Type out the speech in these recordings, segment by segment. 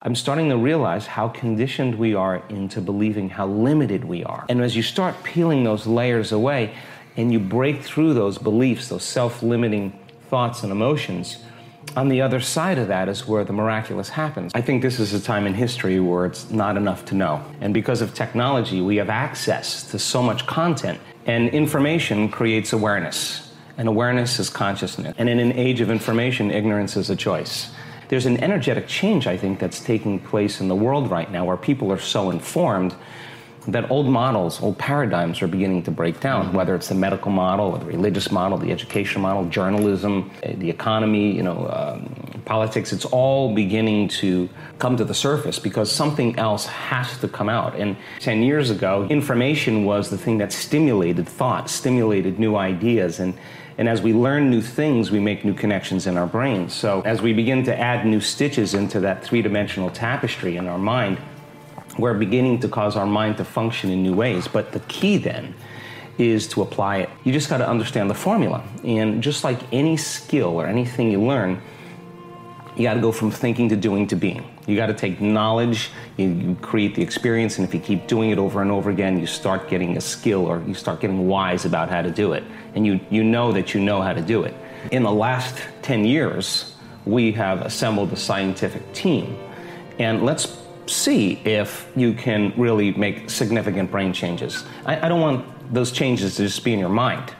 I'm starting to realize how conditioned we are into believing how limited we are. And as you start peeling those layers away and you break through those beliefs, those self limiting thoughts and emotions, on the other side of that is where the miraculous happens. I think this is a time in history where it's not enough to know. And because of technology, we have access to so much content, and information creates awareness. And awareness is consciousness. And in an age of information, ignorance is a choice there's an energetic change, I think, that's taking place in the world right now where people are so informed that old models, old paradigms are beginning to break down, mm-hmm. whether it's the medical model or the religious model, the education model, journalism, eh, the economy, you know, um, politics. It's all beginning to come to the surface because something else has to come out. And 10 years ago, information was the thing that stimulated thought, stimulated new ideas, and and as we learn new things, we make new connections in our brains. So as we begin to add new stitches into that three dimensional tapestry in our mind, we're beginning to cause our mind to function in new ways. But the key then is to apply it. You just got to understand the formula. And just like any skill or anything you learn, you got to go from thinking to doing to being. You got to take knowledge, you, you, create the experience, and if you keep doing it over and over again, you start getting a skill or you start getting wise about how to do it. And you, you know that you know how to do it. In the last 10 years, we have assembled a scientific team. And let's see if you can really make significant brain changes. I, I don't want those changes to just be in your mind.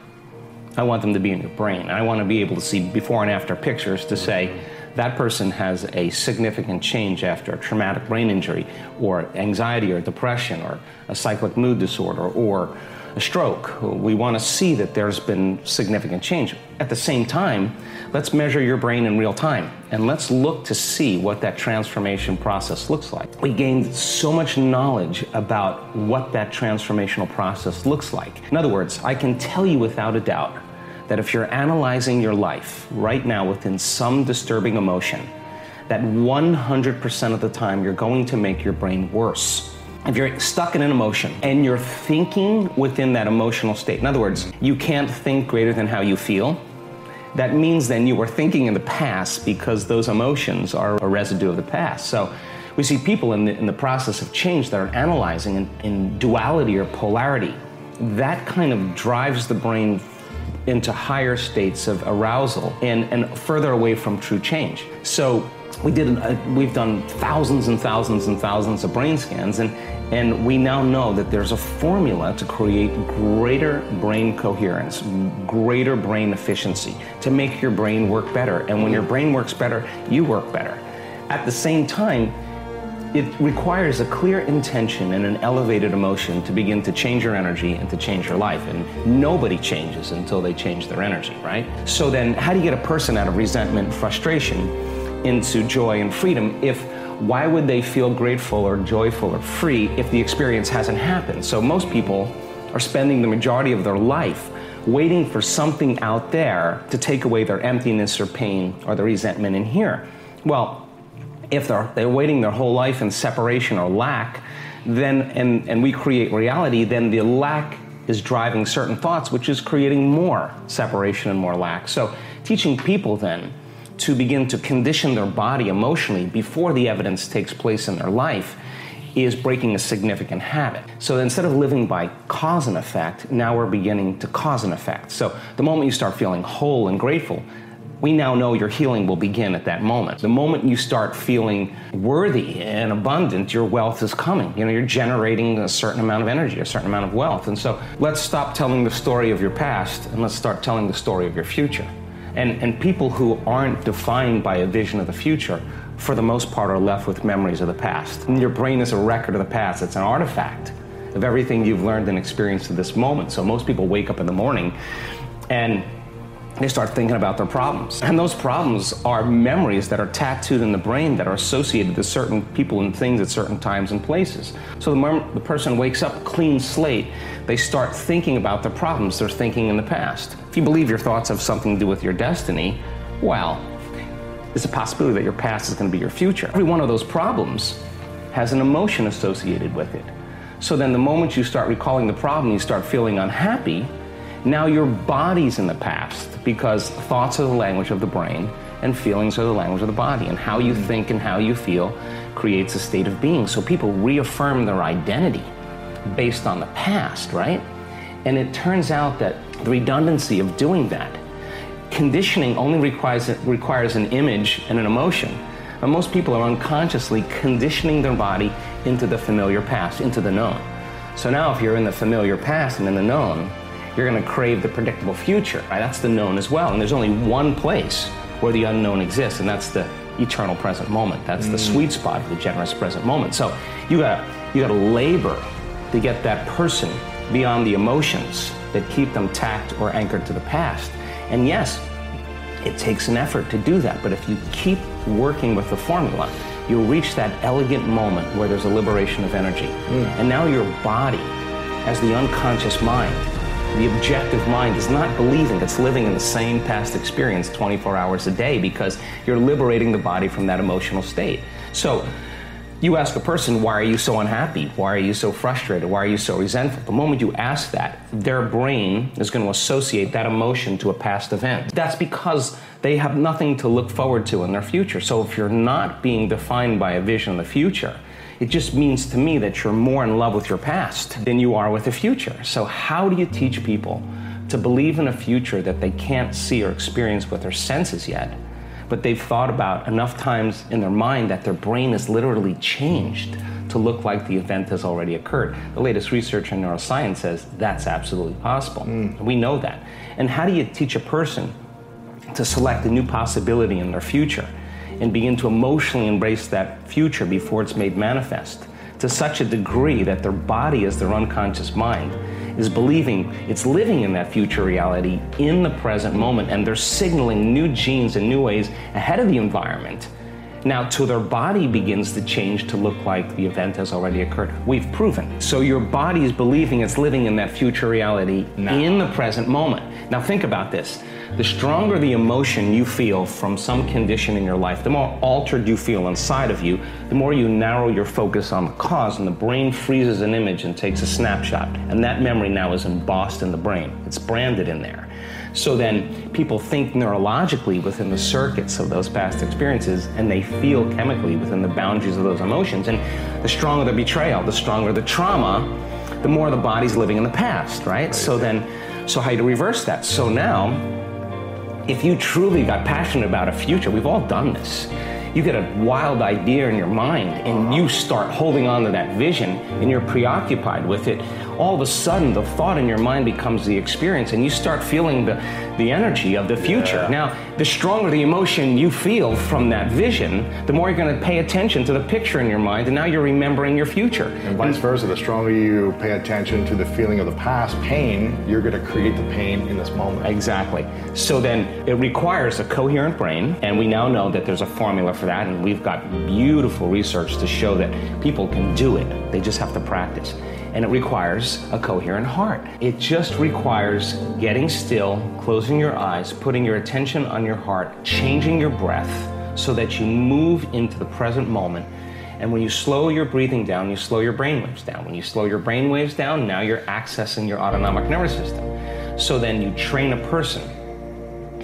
I want them to be in your brain. I want to be able to see before and after pictures to say, that person has a significant change after a traumatic brain injury or anxiety or depression or a cyclic mood disorder or a stroke. We want to see that there's been significant change. At the same time, let's measure your brain in real time and let's look to see what that transformation process looks like. We gained so much knowledge about what that transformational process looks like. In other words, I can tell you without a doubt that if you're analyzing your life right now within some disturbing emotion, that 100% of the time you're going to make your brain worse. If you're stuck in an emotion and you're thinking within that emotional state, in other words, you can't think greater than how you feel, that means then you were thinking in the past because those emotions are a residue of the past. So we see people in the, in the process of change that are analyzing in, in duality or polarity. That kind of drives the brain into higher states of arousal and, and further away from true change. So we did uh, we've done thousands and thousands and thousands of brain scans and and we now know that there's a formula to create greater brain coherence, greater brain efficiency, to make your brain work better. And when your brain works better, you work better. At the same time, it requires a clear intention and an elevated emotion to begin to change your energy and to change your life. And nobody changes until they change their energy, right? So then, how do you get a person out of resentment frustration into joy and freedom if why would they feel grateful or joyful or free if the experience hasn't happened? So most people are spending the majority of their life waiting for something out there to take away their emptiness or pain or the resentment in here. Well, if they're, they're waiting their whole life in separation or lack, then and, and we create reality, then the lack is driving certain thoughts, which is creating more separation and more lack. So teaching people then to begin to condition their body emotionally before the evidence takes place in their life is breaking a significant habit. So instead of living by cause and effect, now we're beginning to cause and effect. So the moment you start feeling whole and grateful, we now know your healing will begin at that moment. The moment you start feeling worthy and abundant, your wealth is coming. You know, you're generating a certain amount of energy, a certain amount of wealth. And so let's stop telling the story of your past and let's start telling the story of your future. And, and people who aren't defined by a vision of the future, for the most part, are left with memories of the past. And your brain is a record of the past, it's an artifact of everything you've learned and experienced to this moment. So most people wake up in the morning and they start thinking about their problems. And those problems are memories that are tattooed in the brain that are associated to certain people and things at certain times and places. So the moment the person wakes up clean slate, they start thinking about the problems they're thinking in the past. If you believe your thoughts have something to do with your destiny, well, there's a possibility that your past is going to be your future. Every one of those problems has an emotion associated with it. So then the moment you start recalling the problem, you start feeling unhappy, now your body's in the past because thoughts are the language of the brain and feelings are the language of the body. And how you hmm. think and how you feel creates a state of being. So people reaffirm their identity based on the past, right? And it turns out that the redundancy of doing that, conditioning only requires, requires an image and an emotion. And most people are unconsciously conditioning their body into the familiar past, into the known. So now, if you're in the familiar past and in the known, you're going to crave the predictable future. Right? That's the known as well. And there's only one place where the unknown exists, and that's the eternal present moment. That's mm. the sweet spot of the generous present moment. So you got you got to labor to get that person beyond the emotions that keep them tacked or anchored to the past. And yes, it takes an effort to do that. But if you keep working with the formula, you'll reach that elegant moment where there's a liberation of energy. Mm. And now your body, as the unconscious mind, the objective mind is not believing, it's living in the same past experience 24 hours a day because you're liberating the body from that emotional state. So, you ask a person, why are you so unhappy? Why are you so frustrated? Why are you so resentful? The moment you ask that, their brain is going to associate that emotion to a past event. That's because they have nothing to look forward to in their future. So if you're not being defined by a vision of the future, it just means to me that you're more in love with your past than you are with the future. So, how do you teach people to believe in a future that they can't see or experience with their senses yet, but they've thought about enough times in their mind that their brain is literally changed to look like the event has already occurred? The latest research in neuroscience says that's absolutely possible. Mm. We know that. And how do you teach a person to select a new possibility in their future? And begin to emotionally embrace that future before it's made manifest to such a degree that their body, as their unconscious mind, is believing it's living in that future reality in the present moment, and they're signaling new genes and new ways ahead of the environment. Now, till their body begins to change to look like the event has already occurred, we've proven. So your body is believing it's living in that future reality in the present moment. Now, think about this the stronger the emotion you feel from some condition in your life, the more altered you feel inside of you, the more you narrow your focus on the cause, and the brain freezes an image and takes a snapshot. And that memory now is embossed in the brain, it's branded in there. So then people think neurologically within the circuits of those past experiences and they feel chemically within the boundaries of those emotions. And the stronger the betrayal, the stronger the trauma, the more the body's living in the past, right? right. So then, so how do you reverse that? So now, if you truly got passionate about a future, we've all done this. You get a wild idea in your mind and uh-huh. you start holding on to that vision and you're preoccupied with it. All of a sudden, the thought in your mind becomes the experience and you start feeling the, the energy of the future. Yeah. Now, the stronger the emotion you feel from that vision, the more you're going to pay attention to the picture in your mind, and now you're remembering your future. And vice versa, the stronger you pay attention to the feeling of the past pain, you're going to create the pain in this moment. Exactly. So then it requires a coherent brain, and we now know that there's a formula for that, and we've got beautiful research to show that people can do it. They just have to practice and it requires a coherent heart. It just requires getting still, closing your eyes, putting your attention on your heart, changing your breath so that you move into the present moment. And when you slow your breathing down, you slow your brain waves down. When you slow your brain waves down, now you're accessing your autonomic nervous system. So then you train a person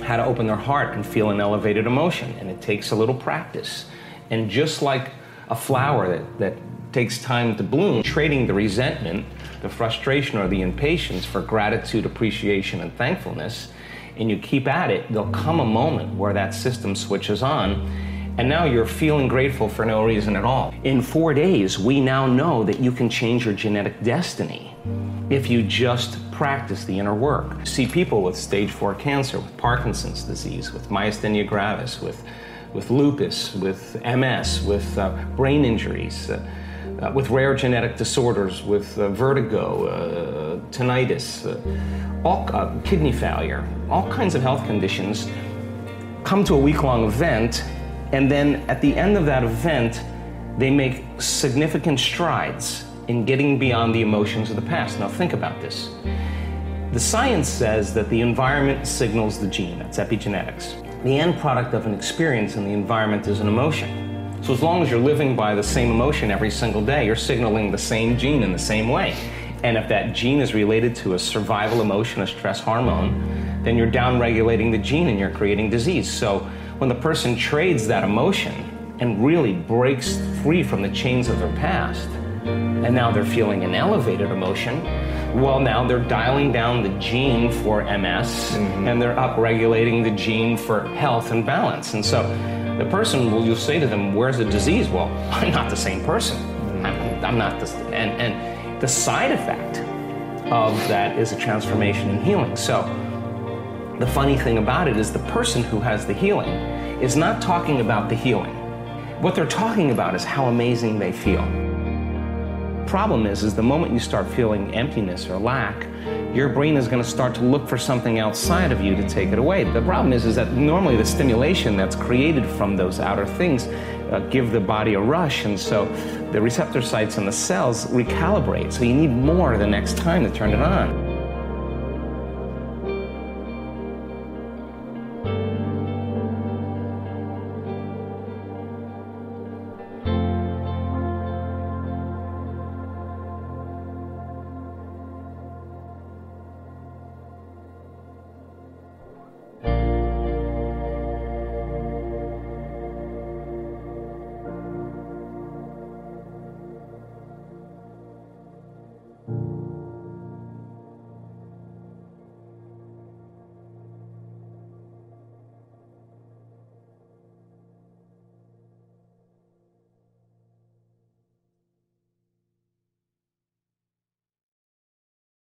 how to open their heart and feel an elevated emotion. And it takes a little practice. And just like a flower that, that takes time to bloom, trading the resentment, the frustration, or the impatience for gratitude, appreciation, and thankfulness, and you keep at it, there'll come a moment where that system switches on and now you're feeling grateful for no reason at all. In four days, we now know that you can change your genetic destiny if you just practice the inner work. See people with stage four cancer, with Parkinson's disease, with myasthenia gravis, with, with lupus, with MS, with uh, brain injuries. Uh, uh, with rare genetic disorders, with uh, vertigo, uh, tinnitus, uh, all uh, kidney failure, all kinds of health conditions, come to a week-long event and then at the end of that event, they make significant strides in getting beyond the emotions of the past. Now, think about this. The science says that the environment signals the gene, that's epigenetics. The end product of an experience in the environment is an emotion. So, as long as you're living by the same emotion every single day, you're signaling the same gene in the same way. And if that gene is related to a survival emotion, a stress hormone, then you're downregulating the gene and you're creating disease. So, when the person trades that emotion and really breaks free from the chains of their past, and now they're feeling an elevated emotion, well, now they're dialing down the gene for MS mm-hmm. and they're upregulating the gene for health and balance. And so the person, will you'll say to them, Where's the disease? Well, I'm not the same person. Hmm. I'm, I'm not this. And, and the side effect of that is a transformation and healing. So the funny thing about it is the person who has the healing is not talking about the healing. What they're talking about is how amazing they feel. The problem is, is the moment you start feeling emptiness or lack, your brain is going to start to look for something outside of you to take it away. The problem is, is that normally the stimulation that's created from those outer things uh, give the body a rush, and so the receptor sites in the cells recalibrate. So you need more the next time to turn it on.